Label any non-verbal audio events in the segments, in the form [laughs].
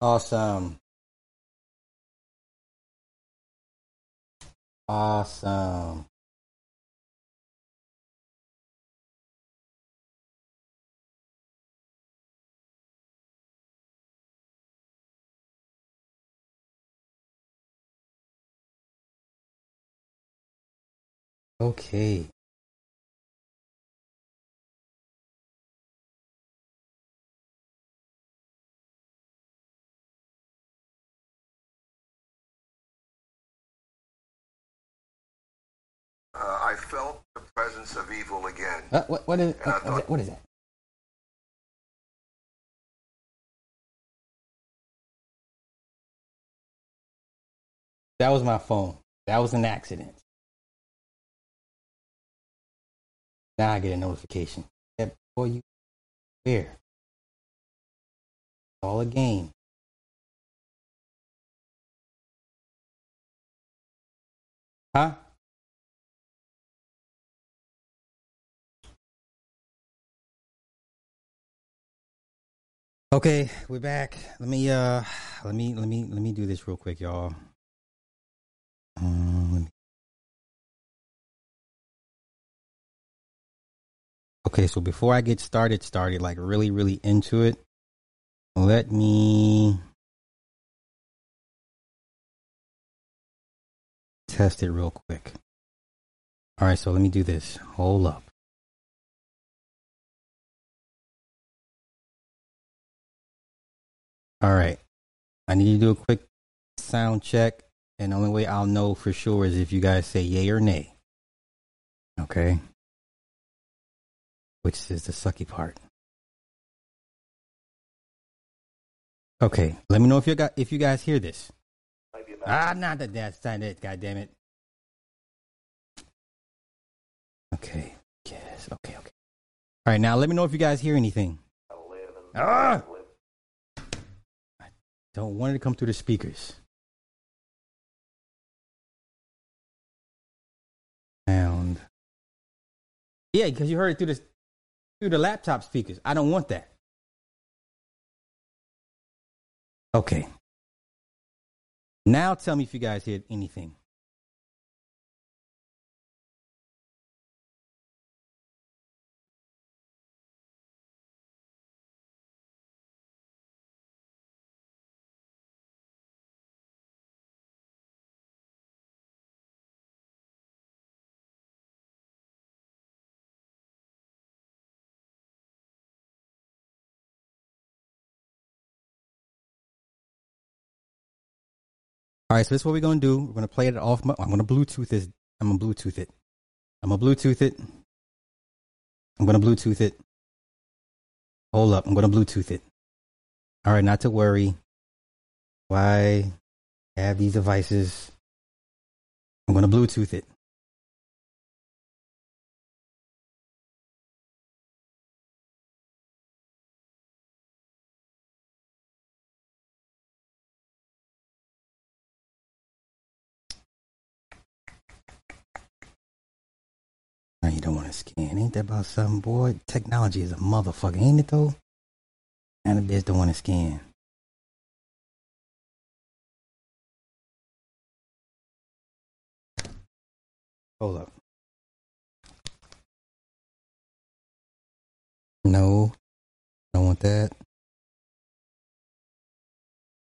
Awesome. Awesome. Okay. Uh, I felt the presence of evil again. Uh, what what is uh, thought- what is that? That was my phone. That was an accident. Now I get a notification. That boy, you where? All a game. Huh? Okay, we're back. Let me uh let me let me let me do this real quick, y'all. Um, Okay, so before I get started, started like really, really into it, let me test it real quick. All right, so let me do this. Hold up. All right. I need to do a quick sound check, and the only way I'll know for sure is if you guys say yay or nay. Okay. Which is the sucky part. Okay, let me know if you got if you guys hear this. Ah, not that that's not it. God damn it. Okay. Yes. Okay. Okay. All right. Now let me know if you guys hear anything. Ah! Don't want it to come through the speakers. Sound. Yeah, because you heard it through the through the laptop speakers. I don't want that. Okay. Now tell me if you guys hear anything. All right, so this is what we're gonna do. We're gonna play it off. My, I'm gonna Bluetooth this. I'm gonna Bluetooth it. I'm gonna Bluetooth it. I'm gonna Bluetooth it. Hold up, I'm gonna Bluetooth it. All right, not to worry. Why have these devices? I'm gonna Bluetooth it. Don't want to scan. Ain't that about something, boy? Technology is a motherfucker, ain't it though? And the bitch don't want to scan. Hold up. No, don't want that.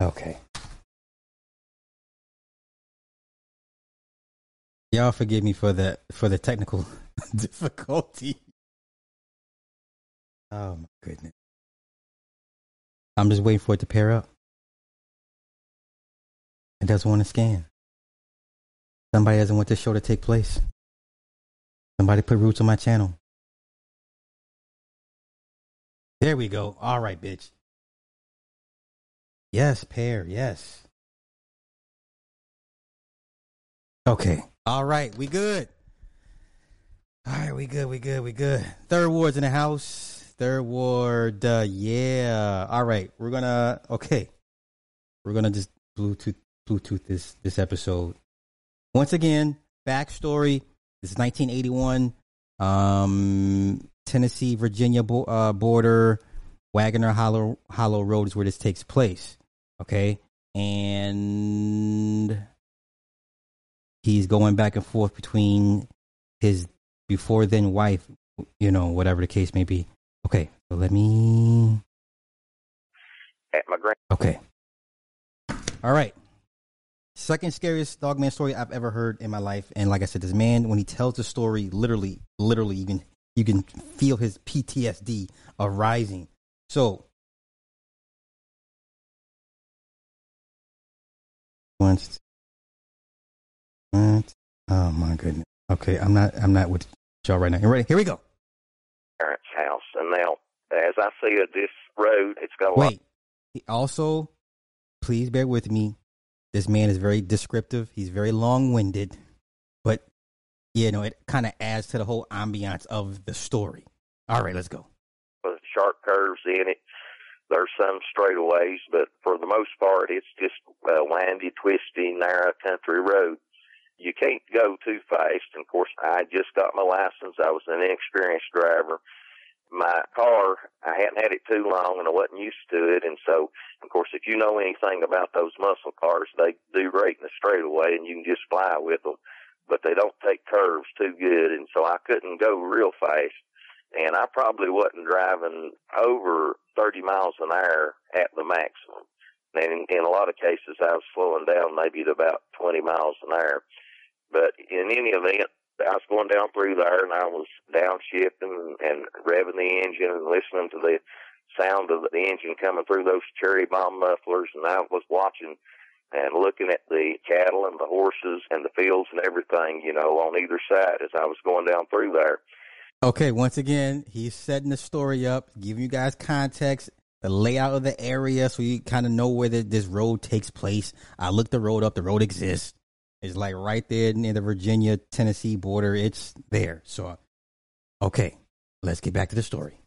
Okay. Y'all forgive me for the for the technical [laughs] difficulty. Oh my goodness. I'm just waiting for it to pair up. It doesn't want to scan. Somebody doesn't want this show to take place. Somebody put roots on my channel. There we go. All right, bitch. Yes, pair. Yes. Okay. All right. We good. All right. We good. We good. We good. Third ward's in the house. Third ward. Uh, yeah. All right. We're gonna. Okay. We're gonna just Bluetooth Bluetooth this this episode. Once again, backstory. This is 1981. Um, Tennessee Virginia bo- uh, border. Wagner Hollow Hollow Road is where this takes place. Okay. And he's going back and forth between his before then wife, you know, whatever the case may be. Okay. So let me. At my grand. Okay. All right. Second scariest dogman story I've ever heard in my life. And like I said, this man, when he tells the story, literally, literally, you can you can feel his PTSD arising. So once what? Oh my goodness. Okay, I'm not I'm not with y'all right now. You ready? Here we go. Parents' house, and now as I see it, this road, it's got a lot. Wait. He also, please bear with me. This man is very descriptive. He's very long winded, but you know it kind of adds to the whole ambiance of the story. All right, let's go. with sharp curves in it. There's some straightaways, but for the most part, it's just a windy, twisty, narrow country road. You can't go too fast. And of course, I just got my license. I was an inexperienced driver. My car, I hadn't had it too long and I wasn't used to it. And so, of course, if you know anything about those muscle cars, they do great in the straightaway and you can just fly with them, but they don't take curves too good. And so I couldn't go real fast and I probably wasn't driving over 30 miles an hour at the maximum. And in, in a lot of cases, I was slowing down maybe to about 20 miles an hour. But in any event, I was going down through there and I was downshifting and revving the engine and listening to the sound of the engine coming through those cherry bomb mufflers. And I was watching and looking at the cattle and the horses and the fields and everything, you know, on either side as I was going down through there. Okay, once again, he's setting the story up, giving you guys context, the layout of the area, so you kind of know where the, this road takes place. I looked the road up; the road exists. It's like right there near the Virginia Tennessee border. It's there. So, okay, let's get back to the story.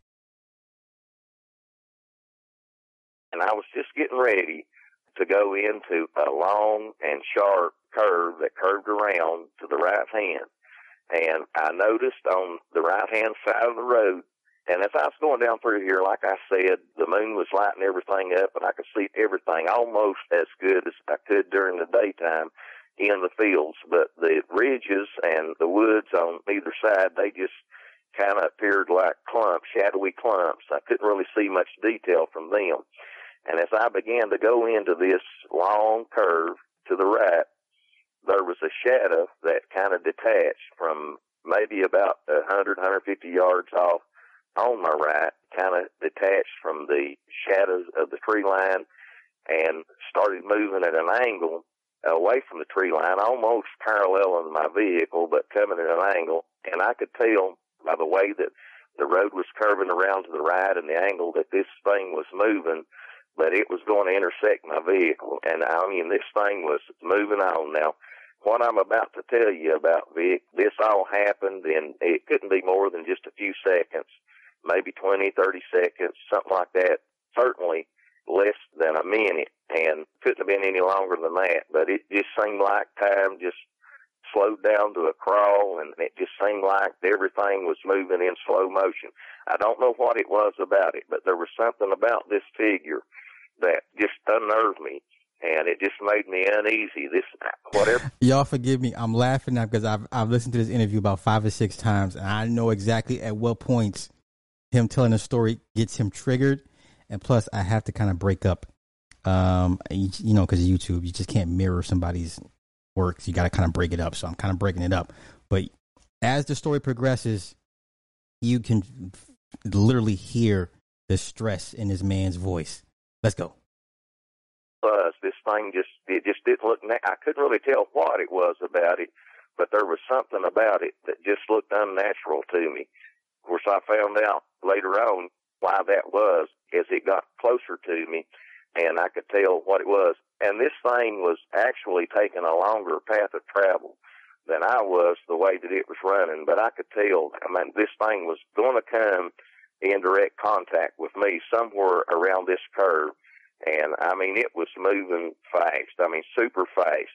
And I was just getting ready to go into a long and sharp curve that curved around to the right hand. And I noticed on the right hand side of the road, and as I was going down through here, like I said, the moon was lighting everything up and I could see everything almost as good as I could during the daytime in the fields. But the ridges and the woods on either side, they just kind of appeared like clumps, shadowy clumps. I couldn't really see much detail from them. And as I began to go into this long curve to the right, there was a shadow that kind of detached from maybe about a hundred, hundred fifty yards off on my right, kind of detached from the shadows of the tree line and started moving at an angle away from the tree line, almost paralleling my vehicle, but coming at an angle. And I could tell by the way that the road was curving around to the right and the angle that this thing was moving, but it was going to intersect my vehicle. And I mean, this thing was moving on. Now, what I'm about to tell you about Vic, this all happened in, it couldn't be more than just a few seconds, maybe 20, 30 seconds, something like that. Certainly less than a minute and couldn't have been any longer than that, but it just seemed like time just slowed down to a crawl and it just seemed like everything was moving in slow motion. I don't know what it was about it, but there was something about this figure that just unnerved me and it just made me uneasy. This whatever. [laughs] Y'all forgive me. I'm laughing now because I've I've listened to this interview about five or six times, and I know exactly at what points him telling a story gets him triggered, and plus I have to kind of break up, um, you, you know, because YouTube, you just can't mirror somebody's works. You got to kind of break it up. So I'm kind of breaking it up. But as the story progresses, you can literally hear the stress in this man's voice. Let's go was. This thing just it just didn't look. Na- I couldn't really tell what it was about it, but there was something about it that just looked unnatural to me. Of course, I found out later on why that was as it got closer to me, and I could tell what it was. And this thing was actually taking a longer path of travel than I was the way that it was running. But I could tell. I mean, this thing was going to come in direct contact with me somewhere around this curve and I mean it was moving fast. I mean super fast.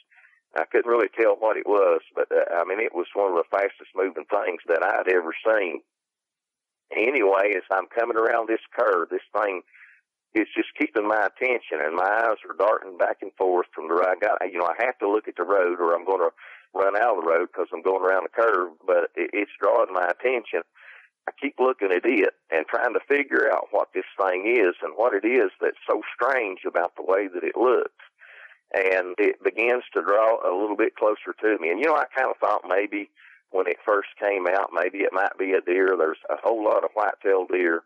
I couldn't really tell what it was, but uh, I mean it was one of the fastest moving things that I'd ever seen. Anyway, as I'm coming around this curve, this thing it's just keeping my attention, and my eyes are darting back and forth from the. I got, you know, I have to look at the road, or I'm going to run out of the road because I'm going around the curve. But it, it's drawing my attention. I keep looking at it and trying to figure out what this thing is and what it is that's so strange about the way that it looks. And it begins to draw a little bit closer to me. And you know, I kind of thought maybe when it first came out, maybe it might be a deer. There's a whole lot of white-tailed deer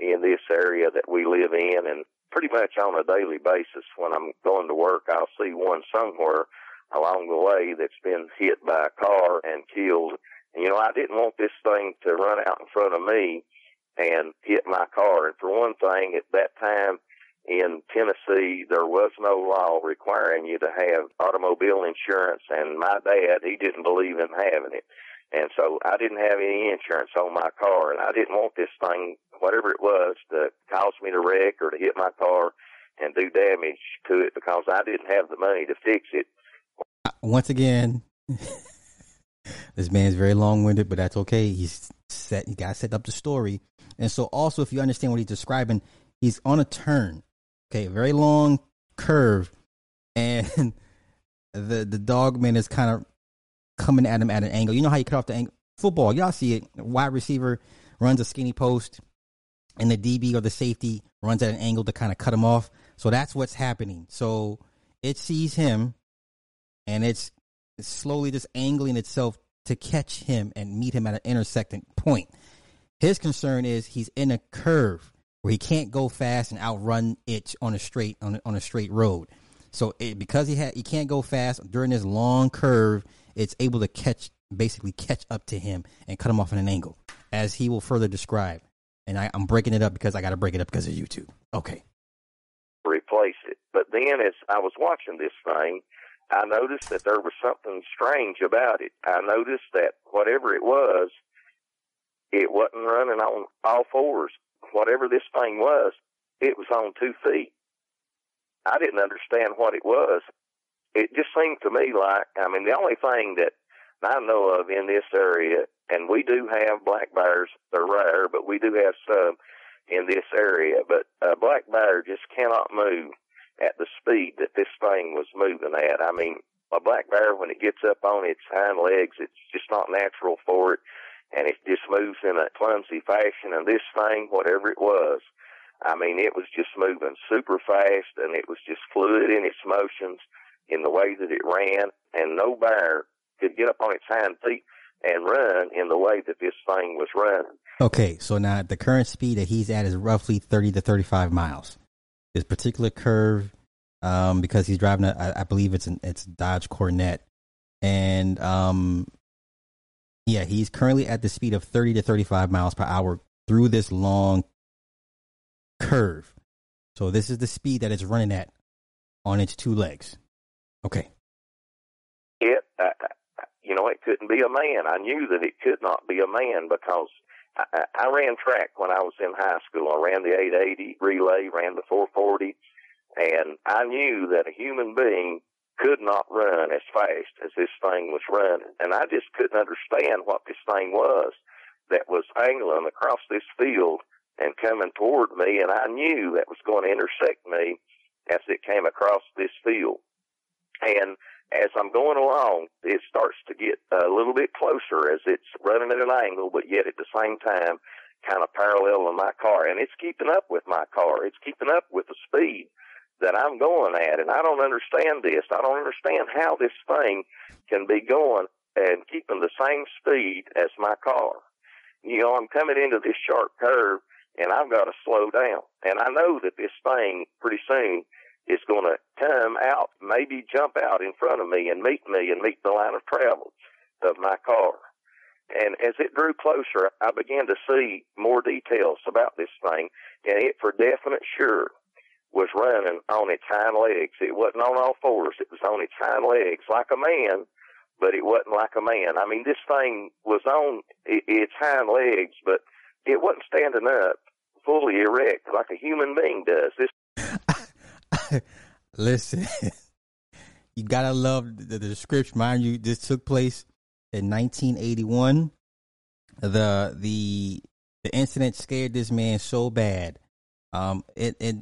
in this area that we live in, and pretty much on a daily basis when I'm going to work, I'll see one somewhere along the way that's been hit by a car and killed. And, you know, I didn't want this thing to run out in front of me and hit my car. And for one thing, at that time in Tennessee, there was no law requiring you to have automobile insurance. And my dad, he didn't believe in having it. And so I didn't have any insurance on my car, and I didn't want this thing, whatever it was, that caused me to wreck or to hit my car and do damage to it because I didn't have the money to fix it. Once again, [laughs] this man's very long winded, but that's okay. He's set. He got set up the story, and so also if you understand what he's describing, he's on a turn. Okay, very long curve, and [laughs] the the dog man is kind of coming at him at an angle. You know how you cut off the angle? Football, y'all see it. Wide receiver runs a skinny post, and the DB or the safety runs at an angle to kind of cut him off. So that's what's happening. So it sees him, and it's slowly just angling itself to catch him and meet him at an intersecting point. His concern is he's in a curve where he can't go fast and outrun it on a straight on a, on a straight road. So it, because he had he can't go fast during this long curve, it's able to catch basically catch up to him and cut him off at an angle, as he will further describe. And I, I'm breaking it up because I got to break it up because of YouTube. Okay. Replace it. But then as I was watching this thing, I noticed that there was something strange about it. I noticed that whatever it was, it wasn't running on all fours. Whatever this thing was, it was on two feet. I didn't understand what it was it just seemed to me like I mean the only thing that I know of in this area, and we do have black bears. They're rare, but we do have some in this area. But a black bear just cannot move at the speed that this thing was moving at. I mean, a black bear when it gets up on its hind legs, it's just not natural for it, and it just moves in a clumsy fashion. And this thing, whatever it was, I mean, it was just moving super fast, and it was just fluid in its motions in the way that it ran, and no bear could get up on its hind feet and run in the way that this thing was running. Okay, so now the current speed that he's at is roughly 30 to 35 miles. This particular curve, um, because he's driving, a, I, I believe it's an, it's Dodge Coronet, and um, yeah, he's currently at the speed of 30 to 35 miles per hour through this long curve. So this is the speed that it's running at on its two legs. Okay. It, uh, you know, it couldn't be a man. I knew that it could not be a man because I, I ran track when I was in high school. I ran the 880 relay, ran the 440, and I knew that a human being could not run as fast as this thing was running. And I just couldn't understand what this thing was that was angling across this field and coming toward me. And I knew that was going to intersect me as it came across this field. And as I'm going along, it starts to get a little bit closer as it's running at an angle, but yet at the same time, kind of parallel to my car. And it's keeping up with my car. It's keeping up with the speed that I'm going at. And I don't understand this. I don't understand how this thing can be going and keeping the same speed as my car. You know, I'm coming into this sharp curve and I've got to slow down. And I know that this thing pretty soon is going to come out, maybe jump out in front of me and meet me and meet the line of travel of my car. And as it drew closer, I began to see more details about this thing, and it for definite sure was running on its hind legs. It wasn't on all fours. It was on its hind legs like a man, but it wasn't like a man. I mean, this thing was on its hind legs, but it wasn't standing up fully erect like a human being does. This [laughs] Listen, [laughs] you gotta love the, the description. Mind you, this took place in 1981. The the the incident scared this man so bad. Um, it it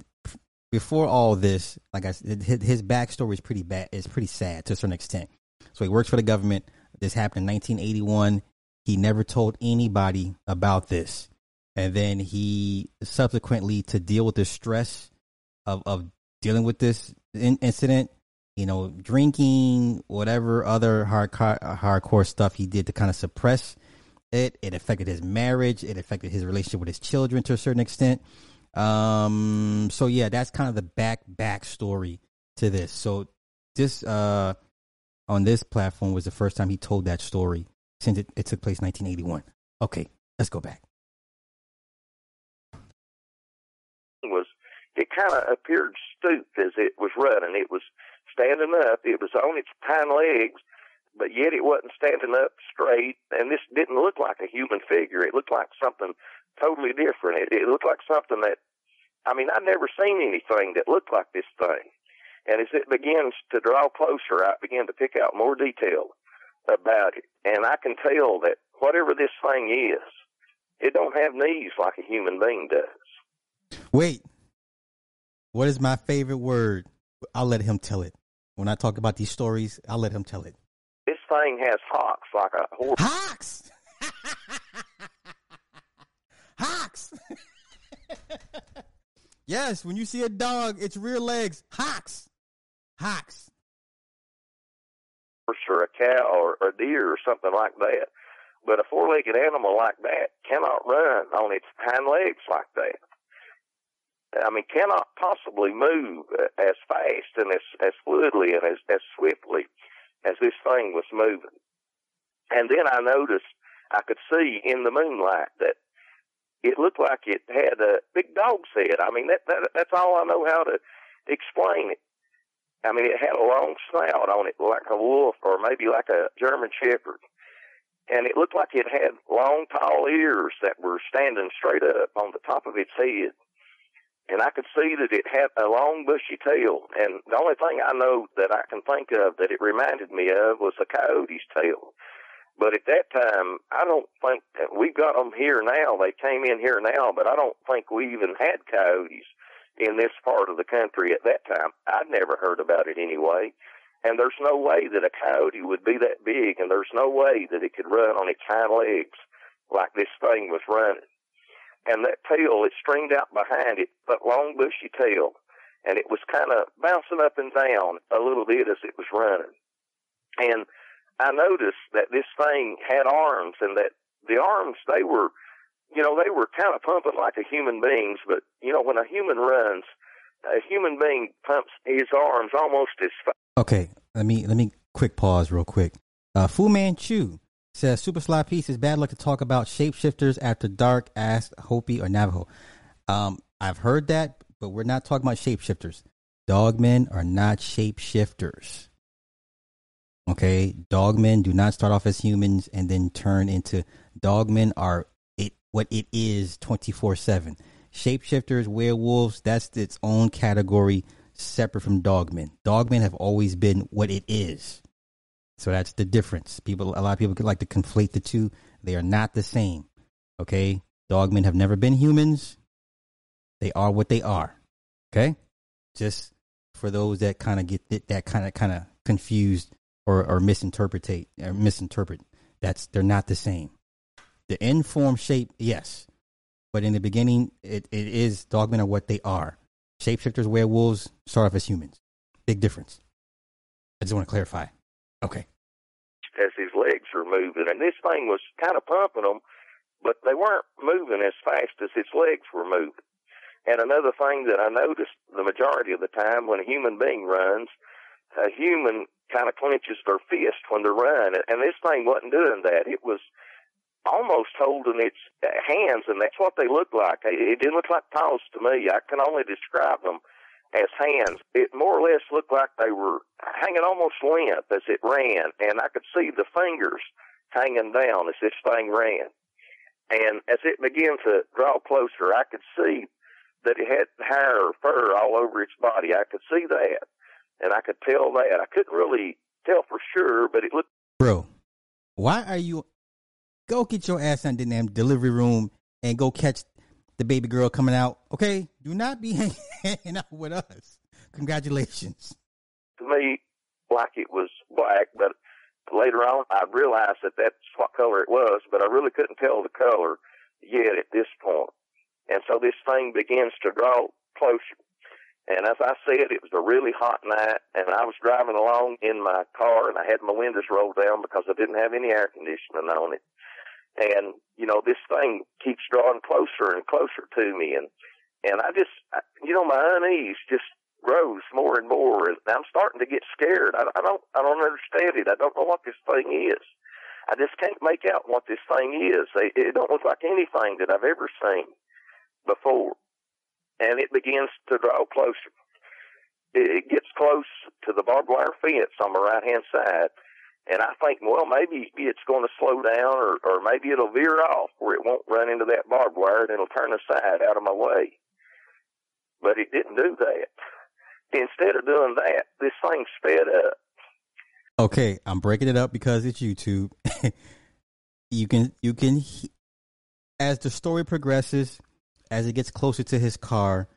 before all this, like I said, his, his backstory is pretty bad. It's pretty sad to a certain extent. So he works for the government. This happened in 1981. He never told anybody about this, and then he subsequently to deal with the stress of of dealing with this in- incident. You know, drinking, whatever other hardcore hardcore stuff he did to kind of suppress it. It affected his marriage. It affected his relationship with his children to a certain extent. Um, so yeah, that's kind of the back backstory to this. So this uh on this platform was the first time he told that story since it, it took place 1981. Okay, let's go back. It kind of appeared stooped as it was running? It was standing up. It was on its hind legs, but yet it wasn't standing up straight. And this didn't look like a human figure. It looked like something totally different. It, it looked like something that, I mean, I'd never seen anything that looked like this thing. And as it begins to draw closer, I begin to pick out more detail about it. And I can tell that whatever this thing is, it don't have knees like a human being does. Wait. What is my favorite word? I'll let him tell it. When I talk about these stories, I'll let him tell it. This thing has hocks like a horse. Hocks! hocks! [laughs] [laughs] yes, when you see a dog, its rear legs, hocks. Hocks. Or a cow or a deer or something like that. But a four legged animal like that cannot run on its hind legs like that. I mean, cannot possibly move uh, as fast and as, as fluidly and as, as swiftly as this thing was moving. And then I noticed, I could see in the moonlight that it looked like it had a big dog's head. I mean, that, that that's all I know how to explain it. I mean, it had a long snout on it, like a wolf or maybe like a German Shepherd. And it looked like it had long, tall ears that were standing straight up on the top of its head. And I could see that it had a long, bushy tail. And the only thing I know that I can think of that it reminded me of was a coyote's tail. But at that time, I don't think that we've got them here now. They came in here now, but I don't think we even had coyotes in this part of the country at that time. I'd never heard about it anyway. And there's no way that a coyote would be that big, and there's no way that it could run on its hind legs like this thing was running. And that tail, it stringed out behind it, that long bushy tail, and it was kind of bouncing up and down a little bit as it was running. And I noticed that this thing had arms, and that the arms, they were you know, they were kind of pumping like a human being's, but you know, when a human runs, a human being pumps his arms almost as fast. Okay, let me let me quick pause real quick. Uh, Fu Manchu says Super Sly Piece is bad luck to talk about shapeshifters after dark. Ask Hopi or Navajo. Um, I've heard that, but we're not talking about shapeshifters. Dogmen are not shapeshifters. Okay, dogmen do not start off as humans and then turn into dogmen are it what it is 24 7. Shapeshifters, werewolves, that's its own category separate from dogmen. Dogmen have always been what it is. So that's the difference. People, a lot of people like to conflate the two. They are not the same. Okay, dogmen have never been humans. They are what they are. Okay, just for those that kind of get that kind of kind of confused or or misinterpretate or misinterpret. That's they're not the same. The end form shape, yes. But in the beginning, it, it is dogmen are what they are. Shapeshifters, werewolves start off as humans. Big difference. I just want to clarify. Okay. As his legs were moving, and this thing was kind of pumping them, but they weren't moving as fast as his legs were moving. And another thing that I noticed the majority of the time when a human being runs, a human kind of clenches their fist when they run, and this thing wasn't doing that. It was almost holding its uh, hands, and that's what they looked like. It didn't look like paws to me. I can only describe them as hands. It more or less looked like they were hanging almost limp as it ran, and I could see the fingers hanging down as this thing ran. And as it began to draw closer, I could see that it had hair or fur all over its body. I could see that, and I could tell that. I couldn't really tell for sure, but it looked. Bro, why are you go get your ass in the damn delivery room and go catch the baby girl coming out. Okay, do not be [laughs] hanging out with us. Congratulations. To me, like it was black, but later on I realized that that's what color it was, but I really couldn't tell the color yet at this point. And so this thing begins to draw closer. And as I said, it was a really hot night, and I was driving along in my car, and I had my windows rolled down because I didn't have any air conditioning on it. And you know, this thing keeps drawing closer and closer to me, and and I just, you know, my unease just grows more and more, and I'm starting to get scared. I, I don't, I don't understand it. I don't know what this thing is. I just can't make out what this thing is. It, it don't look like anything that I've ever seen before and it begins to draw closer. It gets close to the barbed wire fence on the right hand side, and I think, well, maybe it's going to slow down, or or maybe it'll veer off where it won't run into that barbed wire, and it'll turn aside out of my way. But it didn't do that. Instead of doing that, this thing sped up. Okay, I'm breaking it up because it's YouTube. [laughs] you can you can as the story progresses, as it gets closer to his car,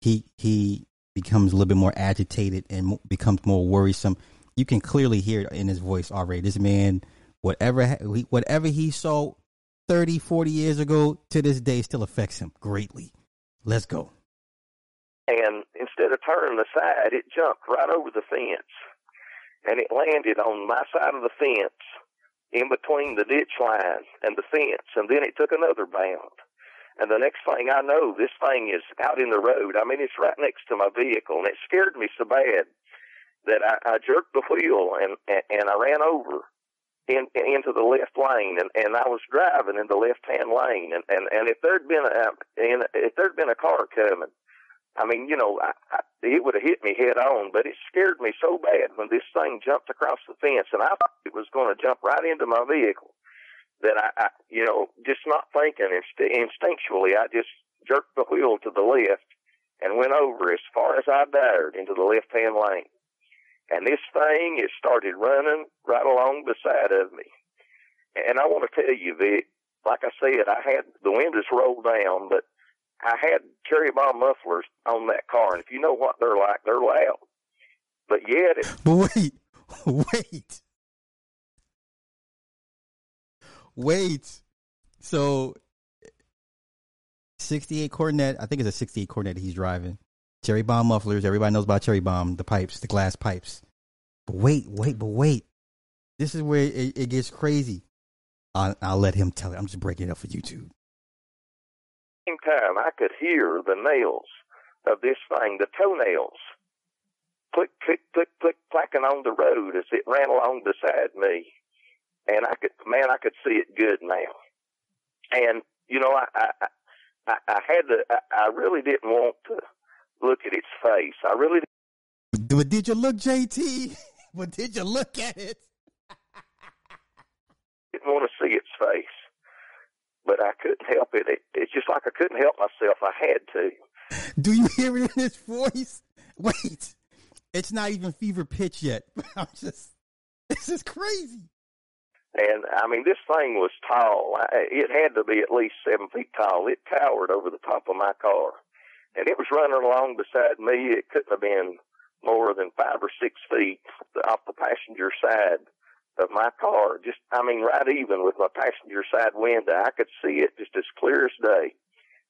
he he becomes a little bit more agitated and becomes more worrisome. You can clearly hear it in his voice already. This man, whatever whatever he saw 30, 40 years ago to this day still affects him greatly. Let's go. And instead of turning aside, it jumped right over the fence. And it landed on my side of the fence in between the ditch line and the fence. And then it took another bound. And the next thing I know, this thing is out in the road. I mean, it's right next to my vehicle, and it scared me so bad that I, I jerked the wheel and and I ran over in, into the left lane, and and I was driving in the left hand lane, and and and if there'd been a and if there'd been a car coming, I mean, you know, I, I, it would have hit me head on, but it scared me so bad when this thing jumped across the fence, and I thought it was going to jump right into my vehicle that I, I you know, just not thinking inst- instinctually, I just jerked the wheel to the left and went over as far as I dared into the left hand lane. And this thing it started running right along beside of me. And I want to tell you, Vic, like I said, I had the windows rolled down, but I had cherry bomb mufflers on that car, and if you know what they're like, they're loud. But yet, it, wait, [laughs] wait. Wait. So 68 Coronet, I think it's a 68 Coronet he's driving. Cherry bomb mufflers. Everybody knows about cherry bomb, the pipes, the glass pipes. But wait, wait, but wait. This is where it, it gets crazy. I'll, I'll, let him tell it. I'm just breaking it up for YouTube. Same time, I could hear the nails of this thing, the toenails, click, click, click, click, clacking on the road as it ran along beside me and I could, man, I could see it good now. And you know, I, I, I, I had to, I, I really didn't want to look at its face. I really. Didn't. But did you look, JT? [laughs] but did you look at it? didn't want to see its face, but I couldn't help it. it. It's just like I couldn't help myself. I had to. Do you hear it in his voice? [laughs] Wait, it's not even fever pitch yet. [laughs] I'm just, this is crazy. And I mean, this thing was tall. It had to be at least seven feet tall. It towered over the top of my car. And it was running along beside me. It couldn't have been more than five or six feet off the passenger side of my car. Just, I mean, right even with my passenger side window, I could see it just as clear as day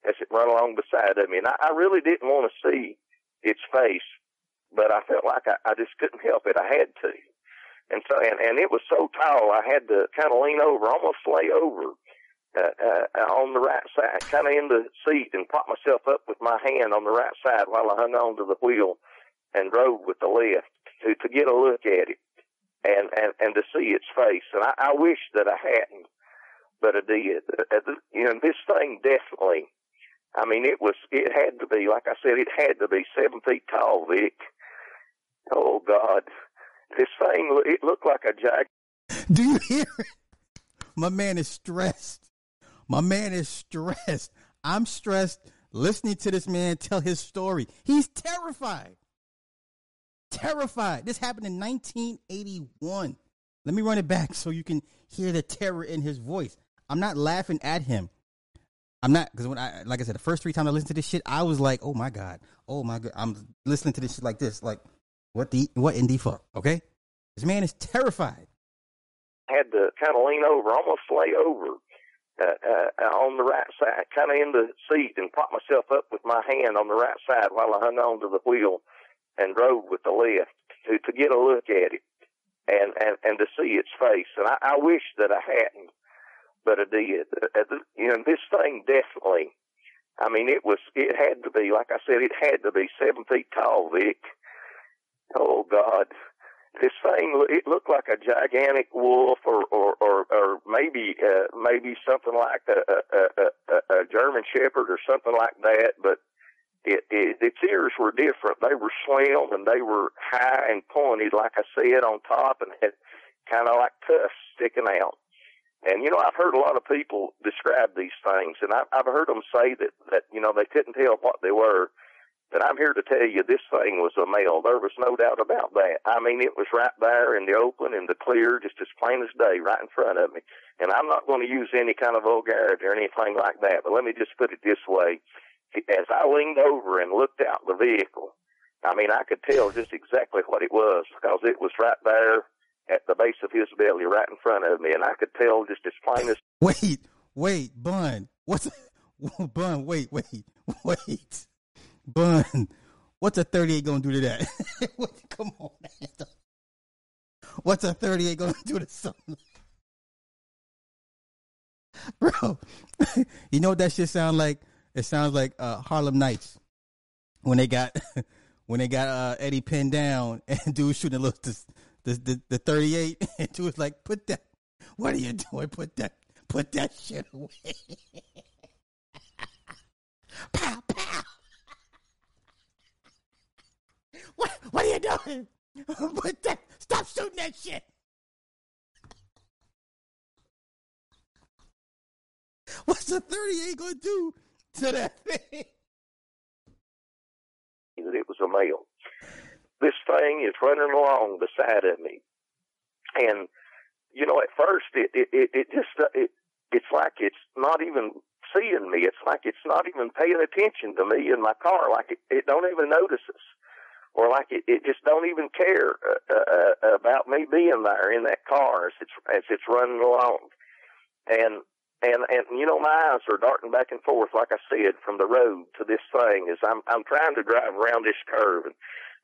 as it ran along beside of me. And I, I really didn't want to see its face, but I felt like I, I just couldn't help it. I had to. And so, and, and it was so tall, I had to kind of lean over, almost lay over uh, uh, on the right side, kind of in the seat, and prop myself up with my hand on the right side while I hung on to the wheel and drove with the left to to get a look at it and and and to see its face. And I, I wish that I hadn't, but I did. Uh, you know, this thing definitely. I mean, it was. It had to be, like I said, it had to be seven feet tall, Vic. Oh God, this thing, it looked like a jack. Do you hear it? My man is stressed. My man is stressed. I'm stressed listening to this man tell his story. He's terrified. Terrified. This happened in 1981. Let me run it back so you can hear the terror in his voice. I'm not laughing at him. I'm not because when I like I said the first three times I listened to this shit, I was like, oh my god, oh my god, I'm listening to this shit like this, like what the what in the fuck? Okay, this man is terrified. I Had to kind of lean over, almost lay over uh, uh, on the right side, kind of in the seat, and prop myself up with my hand on the right side while I hung on to the wheel and drove with the left to to get a look at it and and and to see its face. And I, I wish that I hadn't, but I did. Uh, you know, this thing definitely. I mean, it was. It had to be, like I said, it had to be seven feet tall, Vic. Oh God, this thing it looked like a gigantic wolf or or or, or maybe uh, maybe something like a, a, a, a German Shepherd or something like that. But it, it its ears were different. They were slim and they were high and pointed, like I said, on top, and had kind of like tusks sticking out. And you know, I've heard a lot of people describe these things, and I've, I've heard them say that that you know they couldn't tell what they were. But I'm here to tell you this thing was a male. There was no doubt about that. I mean, it was right there in the open, in the clear, just as plain as day, right in front of me. And I'm not going to use any kind of vulgarity or anything like that, but let me just put it this way. As I leaned over and looked out the vehicle, I mean, I could tell just exactly what it was because it was right there at the base of his belly, right in front of me, and I could tell just as plain as. Wait, wait, Bun, what's [laughs] Bun? Wait, wait, [laughs] wait. Bun, what's a 38 gonna do to that? [laughs] Come on. What's a 38 gonna do to something? Bro, [laughs] you know what that shit sound like? It sounds like uh, Harlem Nights when they got [laughs] when they got uh, Eddie pinned down and dude shooting a little the, the the, the 38 and dude was like, "Put that, what are you doing? Put that, put that shit away." pow What what are you doing? [laughs] That stop shooting that shit. What's the 38 gonna do to that thing? It was a male. This thing is running along beside of me, and you know, at first it it it, it just uh, it it's like it's not even seeing me. It's like it's not even paying attention to me in my car. Like it, it don't even notice us or like it, it just don't even care uh, uh, about me being there in that car as it's as it's running along, and and and you know my eyes are darting back and forth like I said from the road to this thing as I'm I'm trying to drive around this curve. And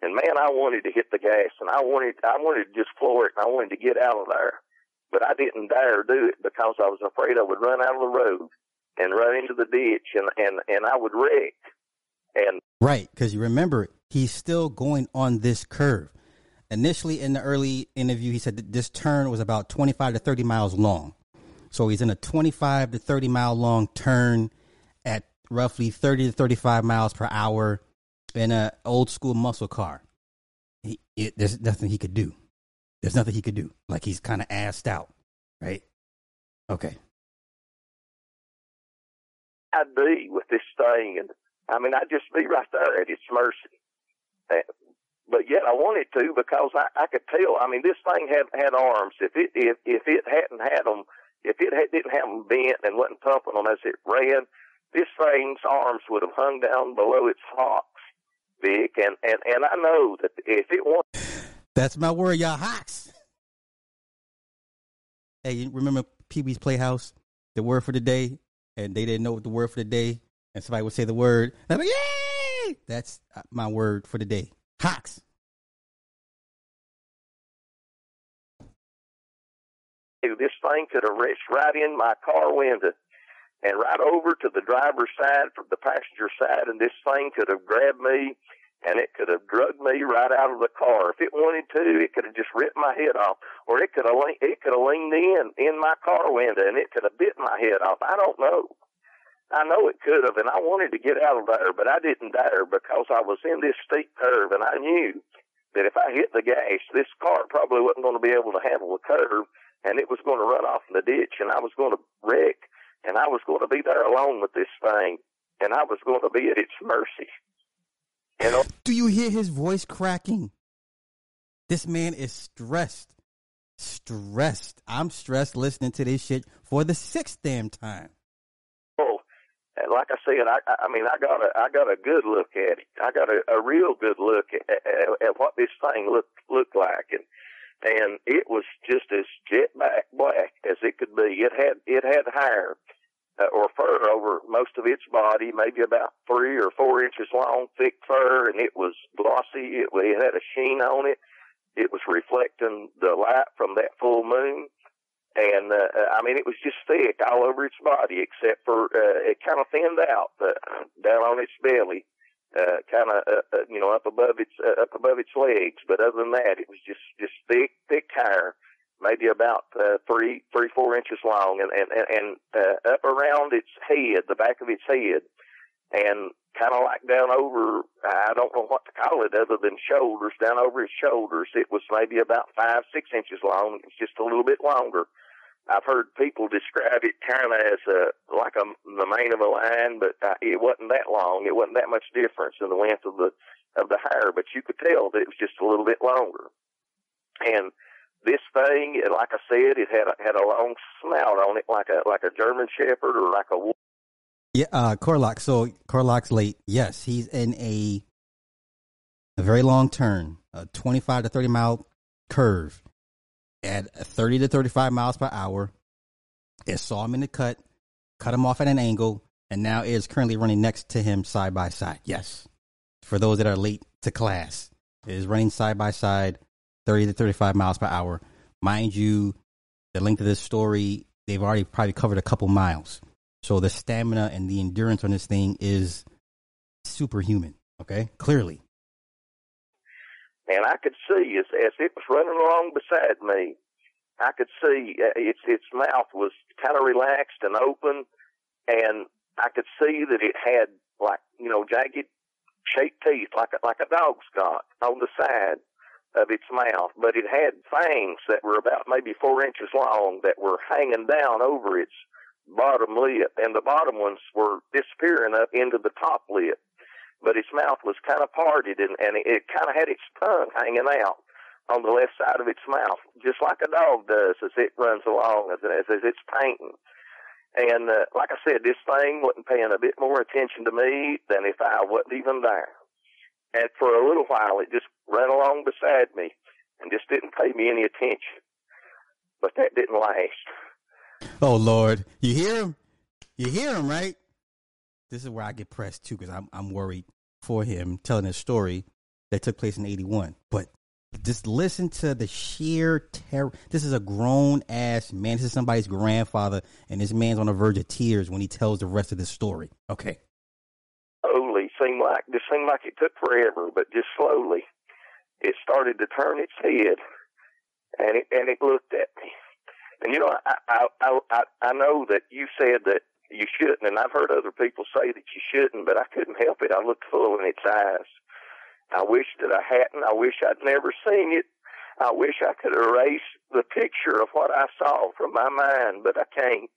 and man I wanted to hit the gas and I wanted I wanted to just floor it and I wanted to get out of there, but I didn't dare do it because I was afraid I would run out of the road and run into the ditch and and and I would wreck. And right, because you remember he's still going on this curve. Initially, in the early interview, he said this turn was about 25 to 30 miles long. So he's in a 25 to 30 mile long turn at roughly 30 to 35 miles per hour in an old school muscle car. He, it, there's nothing he could do. There's nothing he could do. Like he's kind of assed out, right? Okay. I'd be with this thing, and I mean, I'd just be right there at its mercy. But yet I wanted to because I, I could tell. I mean, this thing had had arms. If it if if it hadn't had them, if it had, didn't have them bent and wasn't pumping them as it ran, this thing's arms would have hung down below its hocks, Vic. And and and I know that if it was, that's my word, y'all hocks. Hey, you remember Pee Wee's Playhouse? The word for the day, and they didn't know what the word for the day, and somebody would say the word. and I'm like, yay! That's uh, my word for the day. Hocks. This thing could have reached right in my car window and right over to the driver's side from the passenger side, and this thing could have grabbed me and it could have drugged me right out of the car. If it wanted to, it could have just ripped my head off, or it could have it could have leaned in in my car window and it could have bit my head off. I don't know. I know it could have, and I wanted to get out of there, but I didn't dare because I was in this steep curve, and I knew that if I hit the gas, this car probably wasn't going to be able to handle the curve, and it was going to run off in the ditch, and I was going to wreck, and I was going to be there alone with this thing, and I was going to be at its mercy. You know? Do you hear his voice cracking? This man is stressed. Stressed. I'm stressed listening to this shit for the sixth damn time. And like I said, I, I mean, I got a, I got a good look at it. I got a, a real good look at, at, at what this thing looked looked like, and and it was just as jet black black as it could be. It had it had hair uh, or fur over most of its body, maybe about three or four inches long, thick fur, and it was glossy. It, it had a sheen on it. It was reflecting the light from that full moon and uh, I mean it was just thick all over its body, except for uh, it kind of thinned out uh, down on its belly, uh, kind of uh, uh, you know up above its uh, up above its legs. But other than that, it was just just thick thick hair, maybe about uh, three three four inches long, and and and uh, up around its head, the back of its head, and kind of like down over I don't know what to call it other than shoulders down over his shoulders. It was maybe about five six inches long. It's just a little bit longer I've heard people describe it kind of as a like a the mane of a lion, but uh, it wasn't that long. It wasn't that much difference in the length of the of the hair, but you could tell that it was just a little bit longer. And this thing, like I said, it had a, had a long snout on it, like a like a German Shepherd or like a. Wolf. Yeah, uh, Corlock. So Corlock's late. Yes, he's in a a very long turn, a twenty-five to thirty mile curve at 30 to 35 miles per hour. It saw him in the cut, cut him off at an angle, and now is currently running next to him side by side. Yes. For those that are late to class, is running side by side, 30 to 35 miles per hour. Mind you, the length of this story, they've already probably covered a couple miles. So the stamina and the endurance on this thing is superhuman. Okay, clearly and I could see as as it was running along beside me, I could see uh, its its mouth was kind of relaxed and open, and I could see that it had like you know jagged shaped teeth like a, like a dog's got on the side of its mouth, but it had fangs that were about maybe four inches long that were hanging down over its bottom lip, and the bottom ones were disappearing up into the top lip but its mouth was kind of parted and, and it, kind of had its tongue hanging out on the left side of its mouth, just like a dog does as it runs along, as, as, as it's painting. And uh, like I said, this thing wasn't paying a bit more attention to me than if I wasn't even there. And for a little while, it just ran along beside me and just didn't pay me any attention. But that didn't last. Oh Lord, you hear him? You hear him, right? This is where I get pressed too because I'm I'm worried for him telling a story that took place in '81. But just listen to the sheer terror. This is a grown ass man. This is somebody's grandfather, and this man's on the verge of tears when he tells the rest of the story. Okay. Slowly seemed like this seemed like it took forever, but just slowly, it started to turn its head, and it and it looked at me. And you know, I I I I know that you said that you shouldn't. And I've heard other people say that you shouldn't, but I couldn't help it. I looked full in its eyes. I wish that I hadn't. I wish I'd never seen it. I wish I could erase the picture of what I saw from my mind, but I can't.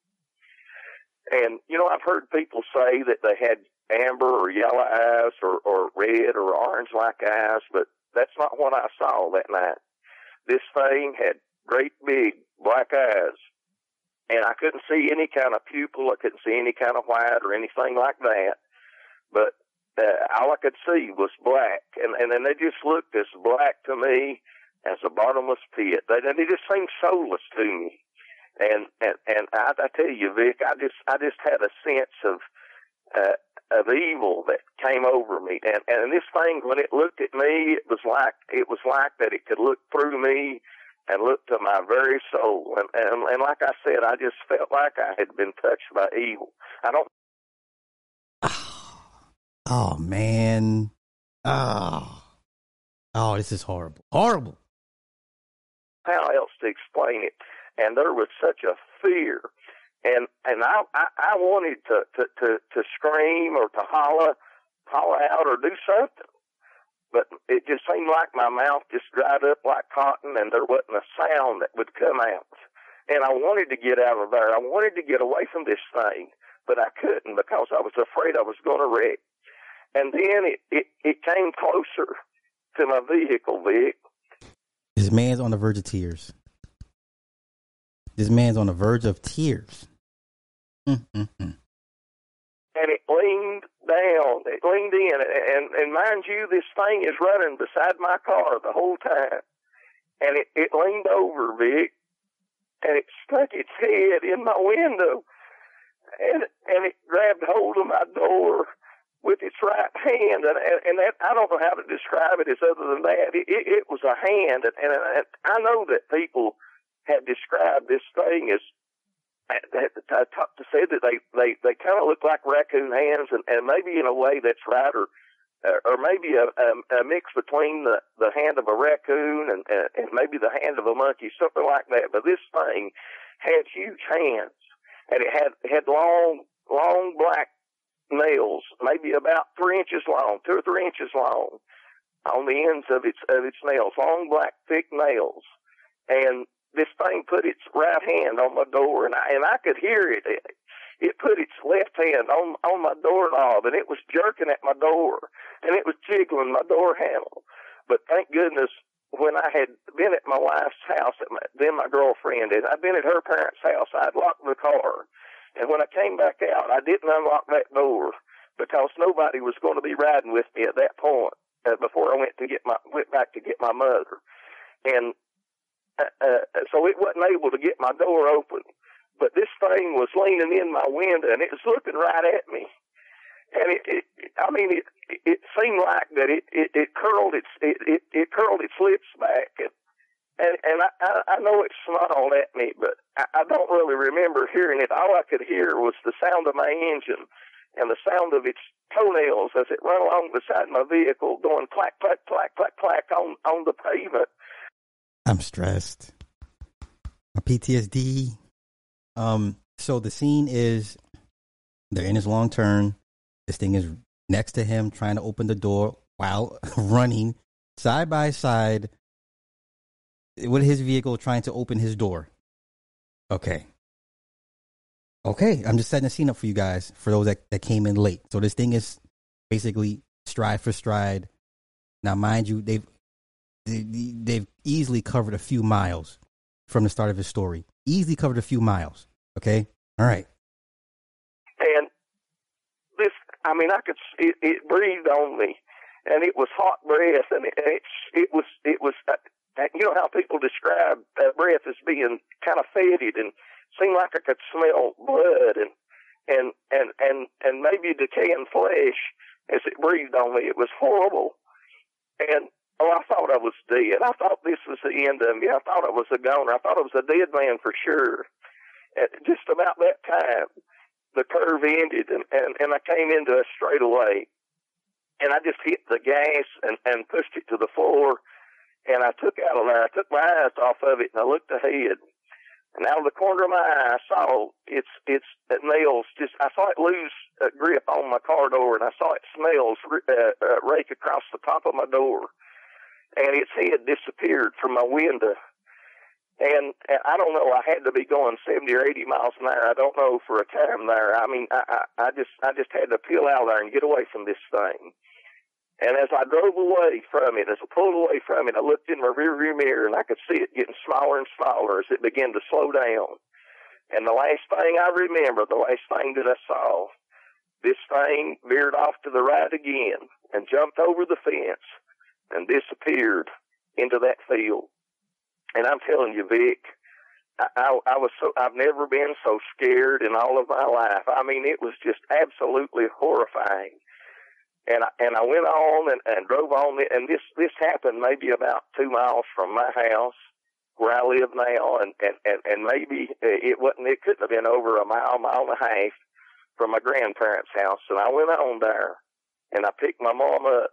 And, you know, I've heard people say that they had amber or yellow eyes or, or red or orange like eyes, but that's not what I saw that night. This thing had great big black eyes and I couldn't see any kind of pupil. I couldn't see any kind of white or anything like that. But uh, all I could see was black, and and then they just looked as black to me as a bottomless pit. They they just seemed soulless to me. And and and I, I tell you, Vic, I just I just had a sense of uh, of evil that came over me. And and this thing, when it looked at me, it was like it was like that it could look through me and looked to my very soul. And, and, and like I said, I just felt like I had been touched by evil. I don't. [sighs] Oh, man. Oh. Oh, this is horrible. Horrible. How else to explain it? And there was such a fear. And and I, I, I wanted to, to, to, to scream or to holler, holler out or do something but it just seemed like my mouth just dried up like cotton and there wasn't a sound that would come out. And I wanted to get out of there. I wanted to get away from this thing, but I couldn't because I was afraid I was going to wreck. And then it, it, it came closer to my vehicle, Vic. This man's on the verge of tears. This man's on the verge of tears. Mm-mm-mm. and it leaned down. It leaned in, and and mind you, this thing is running beside my car the whole time, and it it leaned over, Vic, and it stuck its head in my window, and and it grabbed hold of my door with its right hand, and and, and that I don't know how to describe it as other than that. It, it, it was a hand, and, and, and I know that people have described this thing as to say that they they they kind of look like raccoon hands, and, and maybe in a way that's right, or uh, or maybe a, a, a mix between the the hand of a raccoon and and maybe the hand of a monkey, something like that. But this thing had huge hands, and it had had long long black nails, maybe about three inches long, two or three inches long, on the ends of its of its nails, long black thick nails, and this thing put its right hand on my door, and I and I could hear it. It, it put its left hand on on my doorknob, and it was jerking at my door, and it was jiggling my door handle. But thank goodness, when I had been at my wife's house, at my, then my girlfriend, and I'd been at her parents' house, I'd locked the car, and when I came back out, I didn't unlock that door because nobody was going to be riding with me at that point uh, before I went to get my went back to get my mother, and uh, uh, so it wasn't able to get my door open. But this thing was leaning in my window and it was looking right at me. And it, it I mean, it, it seemed like that it, it, it curled its, it, it, it curled its lips back. And, and, and I, I, know it snarled at me, but I, I don't really remember hearing it. All I could hear was the sound of my engine and the sound of its toenails as it ran along beside my vehicle, going clack, clack, clack, clack, clack on, on the pavement. I'm stressed. My PTSD. Um, so the scene is they're in his long turn. This thing is next to him, trying to open the door while [laughs] running side by side with his vehicle, trying to open his door. Okay. Okay, I'm just setting the scene up for you guys, for those that, that came in late. So this thing is basically stride for stride. Now, mind you, they've they've easily covered a few miles from the start of his story. Easily covered a few miles. Okay, all right. And this, I mean, I could it, it breathed on me, and it was hot breath, and it it, it was it was. Uh, you know how people describe that breath as being kind of fetid and seemed like I could smell blood and and and and and maybe decaying flesh as it breathed on me. It was horrible, and Oh, I thought I was dead. I thought this was the end of me. I thought I was a goner. I thought I was a dead man for sure. At just about that time, the curve ended and, and, and I came into a straightaway. And I just hit the gas and, and pushed it to the floor. And I took out of there. I took my eyes off of it and I looked ahead. And out of the corner of my eye, I saw its its nails. Just I saw it lose a grip on my car door, and I saw its nails uh, uh, rake across the top of my door and its head disappeared from my window. And, and I don't know. I had to be going seventy or eighty miles an hour. I don't know for a time there. I mean, I, I, I just I just had to peel out there and get away from this thing. And as I drove away from it, as I pulled away from it, I looked in my rearview mirror and I could see it getting smaller and smaller as it began to slow down. And the last thing I remember, the last thing that I saw, this thing veered off to the right again and jumped over the fence and disappeared into that field. And I'm telling you, Vic, I, I, I was so I've never been so scared in all of my life. I mean, it was just absolutely horrifying. And I, and I went on and, and drove on, and this this happened maybe about two miles from my house where I live now, and and and, and maybe it wasn't. It couldn't have been over a mile, mile and a half from my grandparents' house. And I went on there, and I picked my mom up,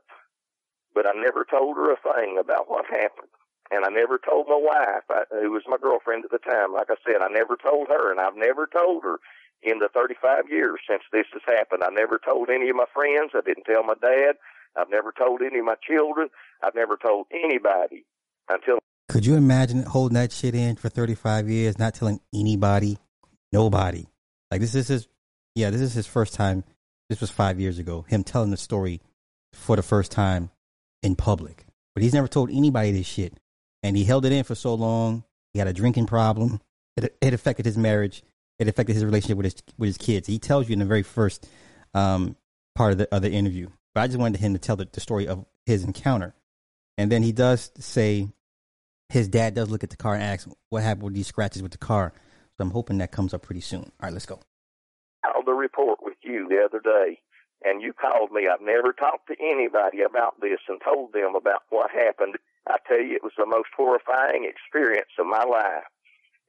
but I never told her a thing about what happened. And I never told my wife, I, who was my girlfriend at the time. Like I said, I never told her, and I've never told her in the 35 years since this has happened. I never told any of my friends. I didn't tell my dad. I've never told any of my children. I've never told anybody until. Could you imagine holding that shit in for 35 years, not telling anybody, nobody? Like this is his, yeah, this is his first time. This was five years ago. Him telling the story for the first time in public. But he's never told anybody this shit. And he held it in for so long. He had a drinking problem. It, it affected his marriage. It affected his relationship with his with his kids. He tells you in the very first um, part of the other interview. But I just wanted him to tell the, the story of his encounter. And then he does say his dad does look at the car and asks what happened with these scratches with the car. So I'm hoping that comes up pretty soon. All right, let's go. filed the report with you the other day, and you called me. I've never talked to anybody about this and told them about what happened. I tell you, it was the most horrifying experience of my life.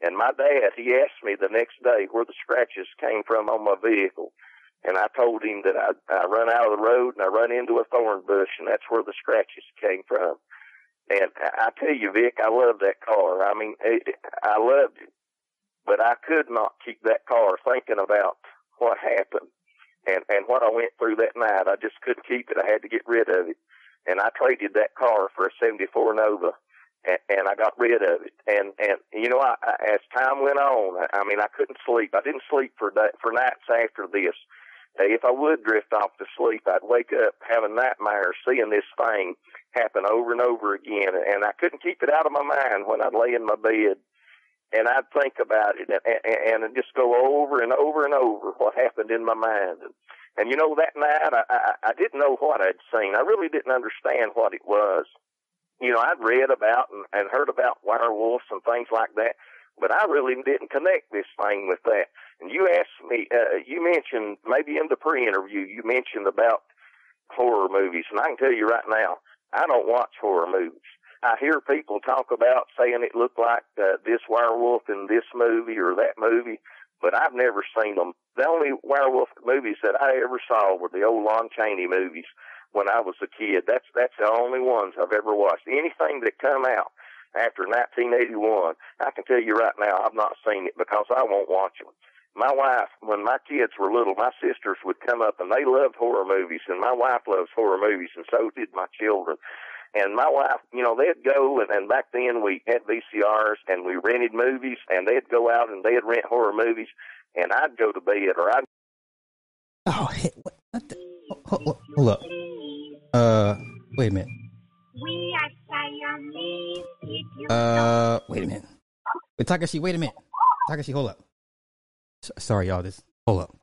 And my dad, he asked me the next day where the scratches came from on my vehicle. And I told him that I, I run out of the road and I run into a thorn bush, and that's where the scratches came from. And I tell you, Vic, I love that car. I mean, it, I loved it, but I could not keep that car thinking about what happened and and what I went through that night. I just couldn't keep it. I had to get rid of it, and I traded that car for a '74 Nova, and, and I got rid of it. And and you know, I, I, as time went on, I, I mean, I couldn't sleep. I didn't sleep for da for nights after this. If I would drift off to sleep, I'd wake up having nightmares, seeing this thing happen over and over again, and I couldn't keep it out of my mind when I'd lay in my bed and I'd think about it and, and, and just go over and over and over what happened in my mind. And, and you know, that night I, I, I didn't know what I'd seen. I really didn't understand what it was. You know, I'd read about and, and heard about werewolves and things like that, but I really didn't connect this thing with that. And you asked me, uh, you mentioned maybe in the pre-interview, you mentioned about horror movies, and I can tell you right now, I don't watch horror movies. I hear people talk about saying it looked like uh, this werewolf in this movie or that movie, but I've never seen them. The only werewolf movies that I ever saw were the old Lon Chaney movies when I was a kid. That's that's the only ones I've ever watched. Anything that come out after 1981, I can tell you right now, I've not seen it because I won't watch them. My wife, when my kids were little, my sisters would come up and they loved horror movies, and my wife loves horror movies, and so did my children. And my wife, you know, they'd go and, and back then we had VCRs and we rented movies and they'd go out and they'd rent horror movies and I'd go to bed or I'd Oh, hey, what, what the? Hold, hold, hold up. Uh, wait a minute. We are Siamese. If you Uh, wait a minute. Wait, Takashi, wait a minute. Takashi, hold up. S- sorry, y'all. This hold up.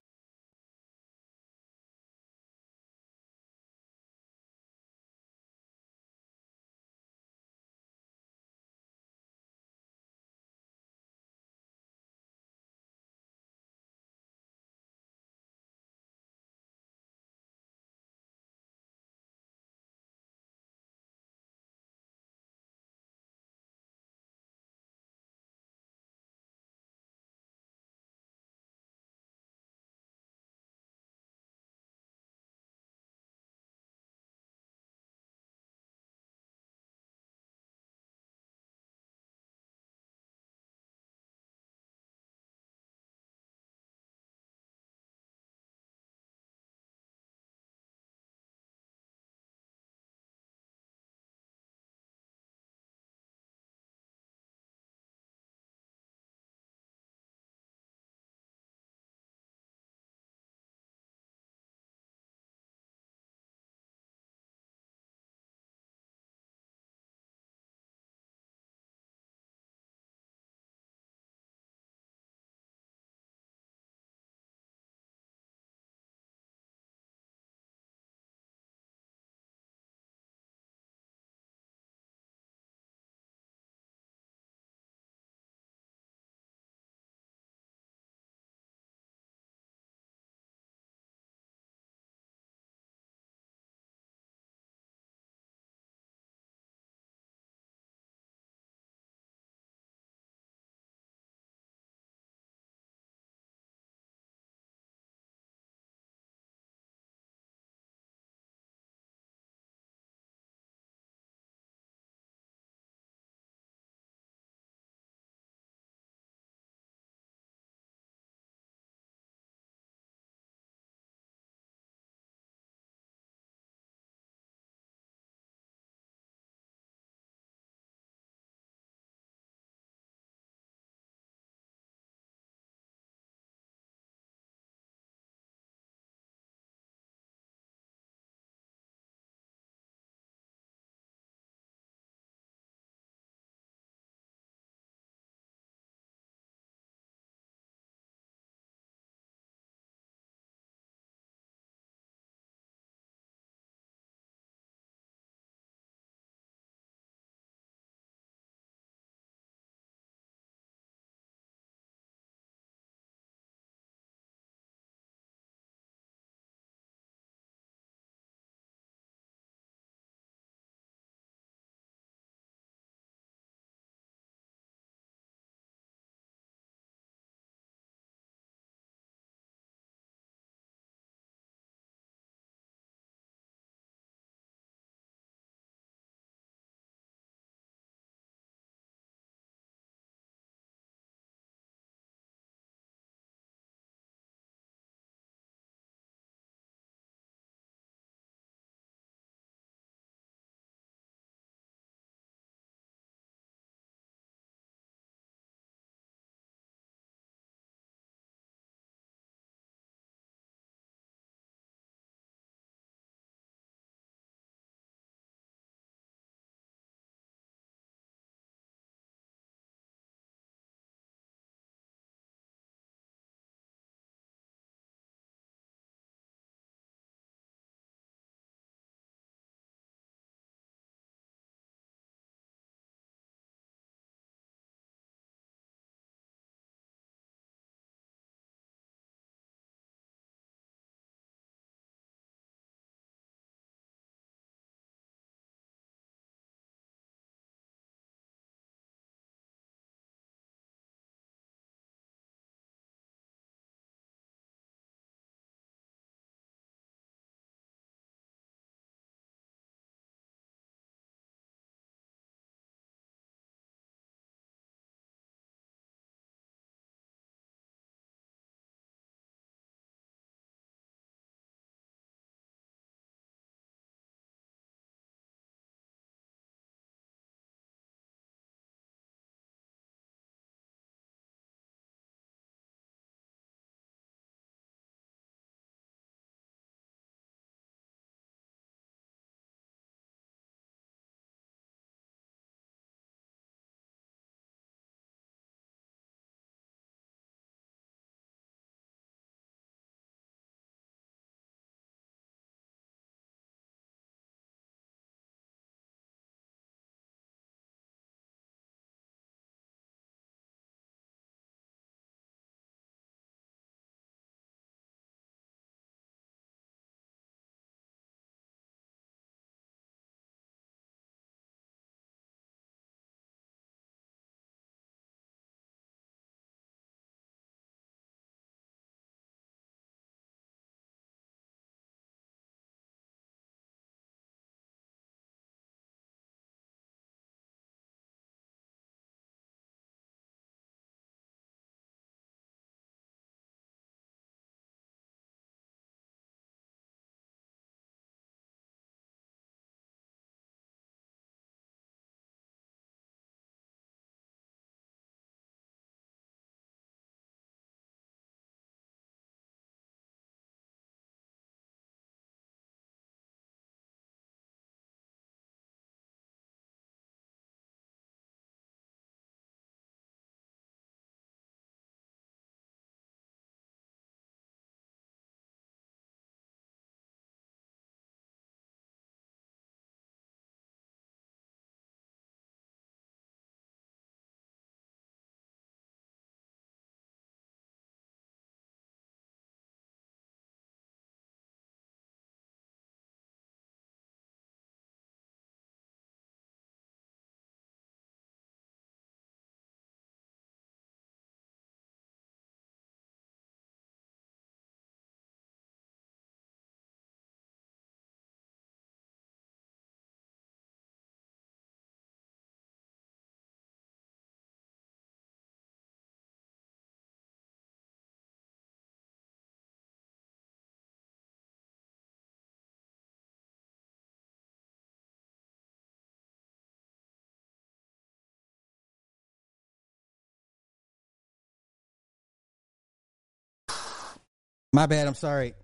My bad. I'm sorry.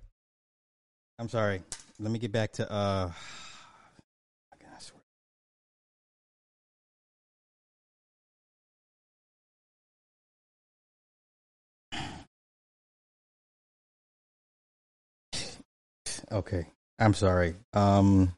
I'm sorry. Let me get back to uh. [sighs] [sighs] Okay. I'm sorry. Um.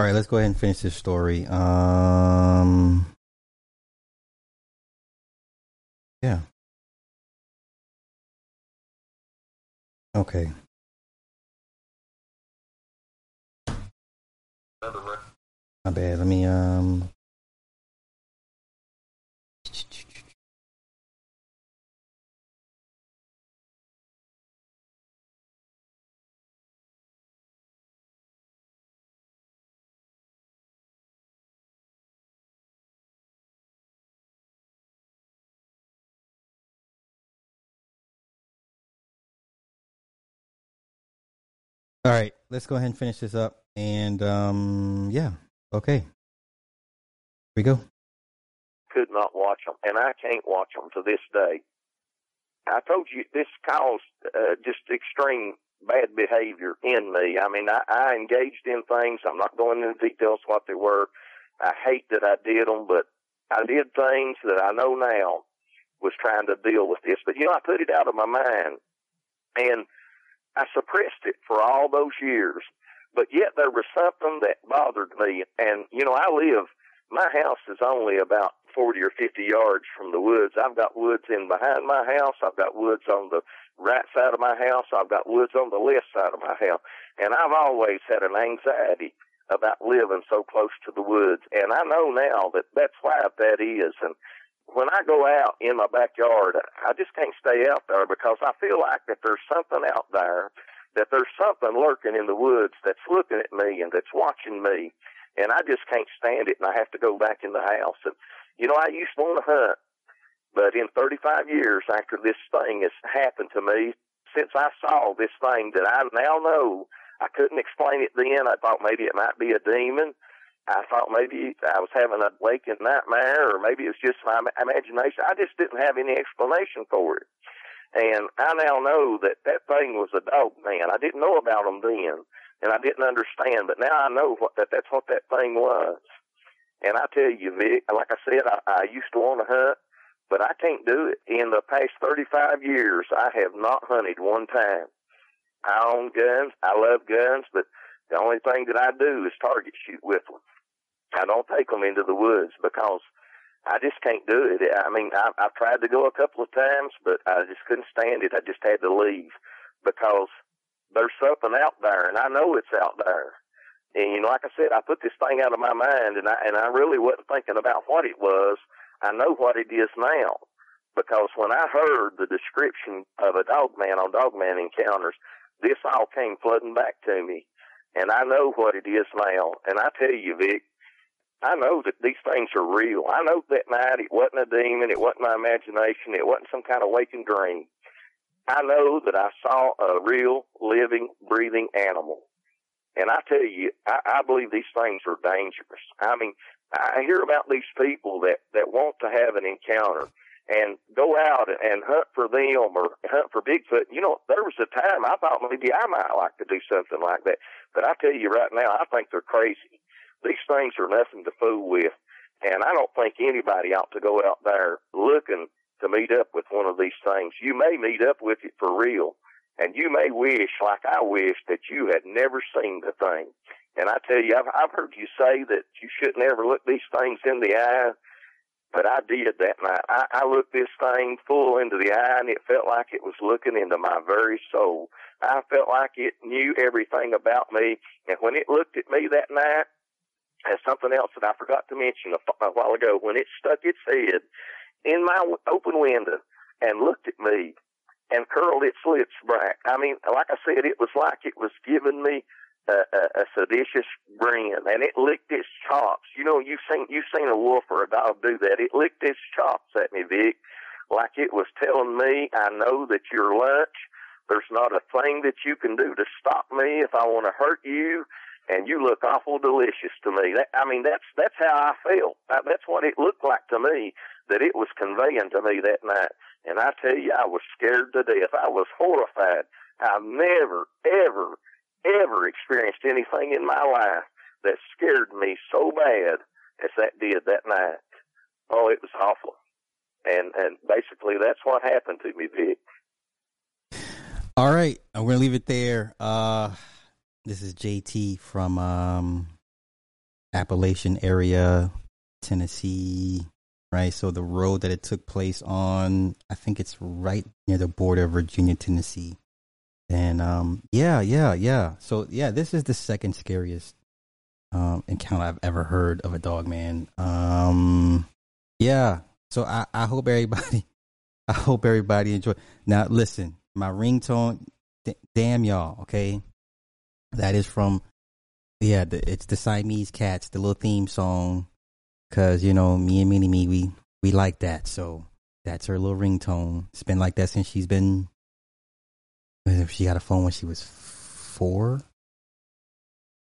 All right, let's go ahead and finish this story. Um, yeah. Okay. My bad. Let me um. All right, let's go ahead and finish this up. And um, yeah, okay. Here we go. Could not watch them, and I can't watch them to this day. I told you this caused uh, just extreme bad behavior in me. I mean, I, I engaged in things. I'm not going into details what they were. I hate that I did them, but I did things that I know now was trying to deal with this. But you know, I put it out of my mind, and I suppressed it for all those years, but yet there was something that bothered me. And, you know, I live, my house is only about 40 or 50 yards from the woods. I've got woods in behind my house. I've got woods on the right side of my house. I've got woods on the left side of my house. And I've always had an anxiety about living so close to the woods. And I know now that that's why that is. And when I go out in my backyard, I just can't stay out there because I feel like that there's something out there, that there's something lurking in the woods that's looking at me and that's watching me, and I just can't stand it, and I have to go back in the house. And you know, I used to want to hunt, but in 35 years after this thing has happened to me, since I saw this thing that I now know, I couldn't explain it then. I thought maybe it might be a demon. I thought maybe I was having a waking nightmare, or maybe it was just my imagination. I just didn't have any explanation for it. And I now know that that thing was a dog man. I didn't know about them then, and I didn't understand, but now I know what that that's what that thing was. And I tell you, Vic, like I said, I, I used to want to hunt, but I can't do it. In the past 35 years, I have not hunted one time. I own guns. I love guns, but the only thing that I do is target shoot with them. I don't take them into the woods because I just can't do it. I mean, I, I tried to go a couple of times, but I just couldn't stand it. I just had to leave because there's something out there, and I know it's out there. And you know, like I said, I put this thing out of my mind, and I and I really wasn't thinking about what it was. I know what it is now because when I heard the description of a dog man on dog man encounters, this all came flooding back to me, and I know what it is now. And I tell you, Vic, I know that these things are real. I know that night it wasn't a demon, it wasn't my imagination, it wasn't some kind of waking dream. I know that I saw a real, living, breathing animal. And I tell you, I, I believe these things are dangerous. I mean, I hear about these people that, that want to have an encounter and go out and hunt for them or hunt for Bigfoot. You know, there was a time I thought maybe I might like to do something like that. But I tell you right now, I think they're crazy. These things are nothing to fool with. And I don't think anybody ought to go out there looking to meet up with one of these things. You may meet up with it for real. And you may wish, like I wish, that you had never seen the thing. And I tell you, I've, I've heard you say that you shouldn't ever look these things in the eye, but I did that night. I, I looked this thing full into the eye, and it felt like it was looking into my very soul. I felt like it knew everything about me, and when it looked at me that night, and something else that I forgot to mention a, a while ago, when it stuck its head in my open window and looked at me and curled its lips back. I mean, like I said, it was like it was giving me a, a, a seditious grin, and it licked its chops. You know, you've seen you've seen a wolf or a dog do that. It licked its chops at me, Vic, like it was telling me, "I know that you're lunch, There's not a thing that you can do to stop me if I want to hurt you. And you look awful delicious to me. That, I mean, that's that's how I feel. That's what it looked like to me. That it was conveying to me that night. And I tell you, I was scared to death. I was horrified. I've never, ever, ever experienced anything in my life that scared me so bad as that did that night. Oh, it was awful. And and basically that's what happened to me, Vic. All right, I'm gonna leave it there. Uh, this is JT from um, Appalachian area, Tennessee. Right, so the road that it took place on, I think it's right near the border of Virginia, Tennessee. And um, yeah, yeah, yeah. So yeah, this is the second scariest um, encounter I've ever heard of a dog man. Um, yeah. So I, I hope everybody, [laughs] I hope everybody enjoy. Now listen, my ringtone, d- damn y'all, okay. That is from, yeah, the, it's the Siamese Cats, the little theme song, cause you know me and Minnie Me, we we like that. So that's her little ringtone. It's been like that since she's been. She got a phone when she was four,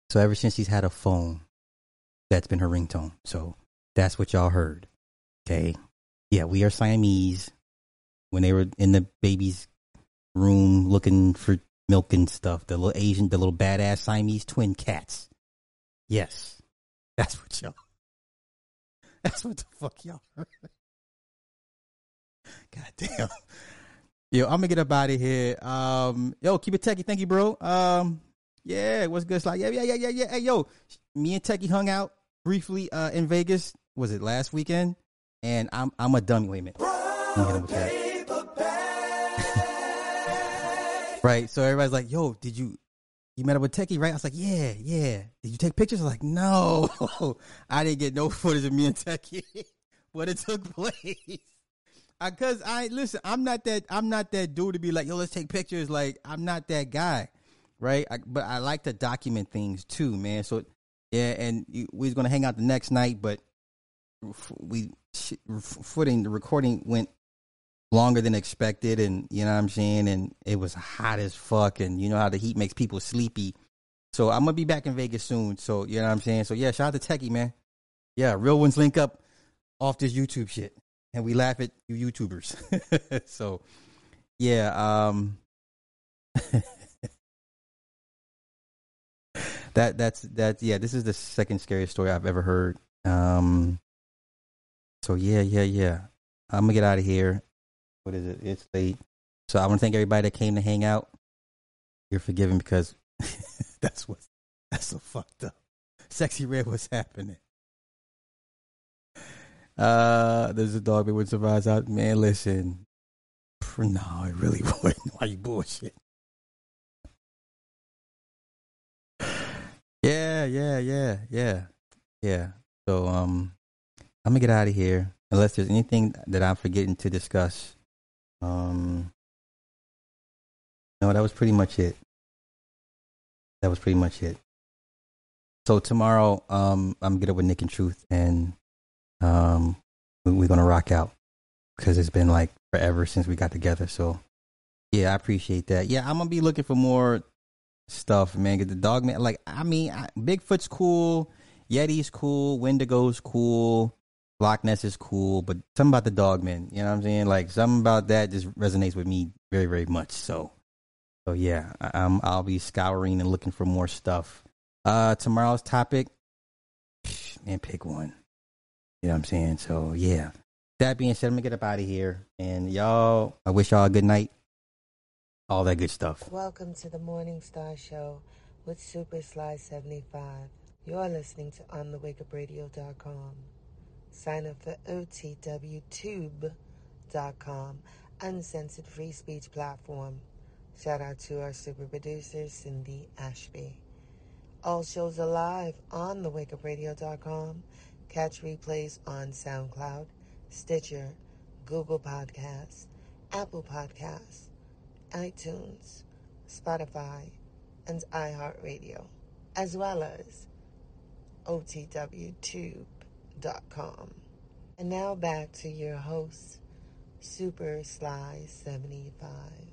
so ever since she's had a phone, that's been her ringtone. So that's what y'all heard. Okay. Yeah, we are Siamese. When they were in the baby's room looking for milk and stuff, the little Asian, the little badass Siamese twin cats. Yes. [laughs] That's what y'all. [laughs] That's what the fuck y'all heard. [laughs] God damn. Yo, I'm gonna get up out of here. Um, yo, keep it techie. Thank you, bro. Um, yeah, what's good? It's like, yeah, yeah, yeah, yeah, yeah. Hey, yo, me and Techie hung out briefly uh, in Vegas. Was it last weekend? And I'm I'm a dummy. Wait a minute. [laughs] right. So everybody's like, yo, did you you met up with Techie, right? I was like, yeah, yeah. Did you take pictures? I was like, no, [laughs] I didn't get no footage of me and Techie, [laughs] but it took place. I, Cause I listen, I'm not that I'm not that dude to be like, yo, let's take pictures. Like, I'm not that guy right? I, but I like to document things too, man. So yeah, and we was gonna hang out the next night, but we footing the recording went longer than expected, and you know what I'm saying, and it was hot as fuck, and you know how the heat makes people sleepy. So I'm gonna be back in Vegas soon. So you know what I'm saying. So yeah, shout out to Techie, man. Yeah, real ones link up off this YouTube shit, and we laugh at you YouTubers. [laughs] so yeah, um. [laughs] that that's that yeah this is the second scariest story i've ever heard. Um so yeah yeah yeah. I'm gonna get out of here. What is it? It's late. So i want to thank everybody that came to hang out. You're forgiven because [laughs] that's what that's so fucked up. Sexy red what's happening uh there's a dog that would survive out man listen no it really [laughs] wouldn't why you bullshit [sighs] Yeah, yeah, yeah, yeah, yeah. So um, I'm gonna get out of here unless there's anything that I'm forgetting to discuss. Um, no, that was pretty much it. That was pretty much it. So tomorrow, um, I'm gonna get up with Nick and Truth, and um, we're gonna rock out because it's been like forever since we got together. So yeah, I appreciate that. Yeah, I'm gonna be looking for more stuff, man. Get the dog man. Like, I mean, I, Bigfoot's cool, Yeti's cool, Wendigo's cool, Loch Ness is cool, but something about the dog man. You know what I'm saying? Like, something about that just resonates with me very, very much. So, so yeah, I, am I'll be scouring and looking for more stuff. Uh, tomorrow's topic, man, pick one. You know what I'm saying? So yeah. That being said, I'm gonna get up out of here, and y'all. I wish y'all a good night all that good stuff. Welcome to the Morning Star Show with Super Sly 75. You're listening to OnTheWakeUpRadio.com. Sign up for OTWTube.com, uncensored free speech platform. Shout out to our super producer, Cindy Ashby. All shows are live on TheWakeUpRadio.com. Catch replays on SoundCloud, Stitcher, Google Podcasts, Apple Podcasts, iTunes, Spotify, and iHeartRadio, as well as OTWTube.com. And now back to your host, Super Sly 75.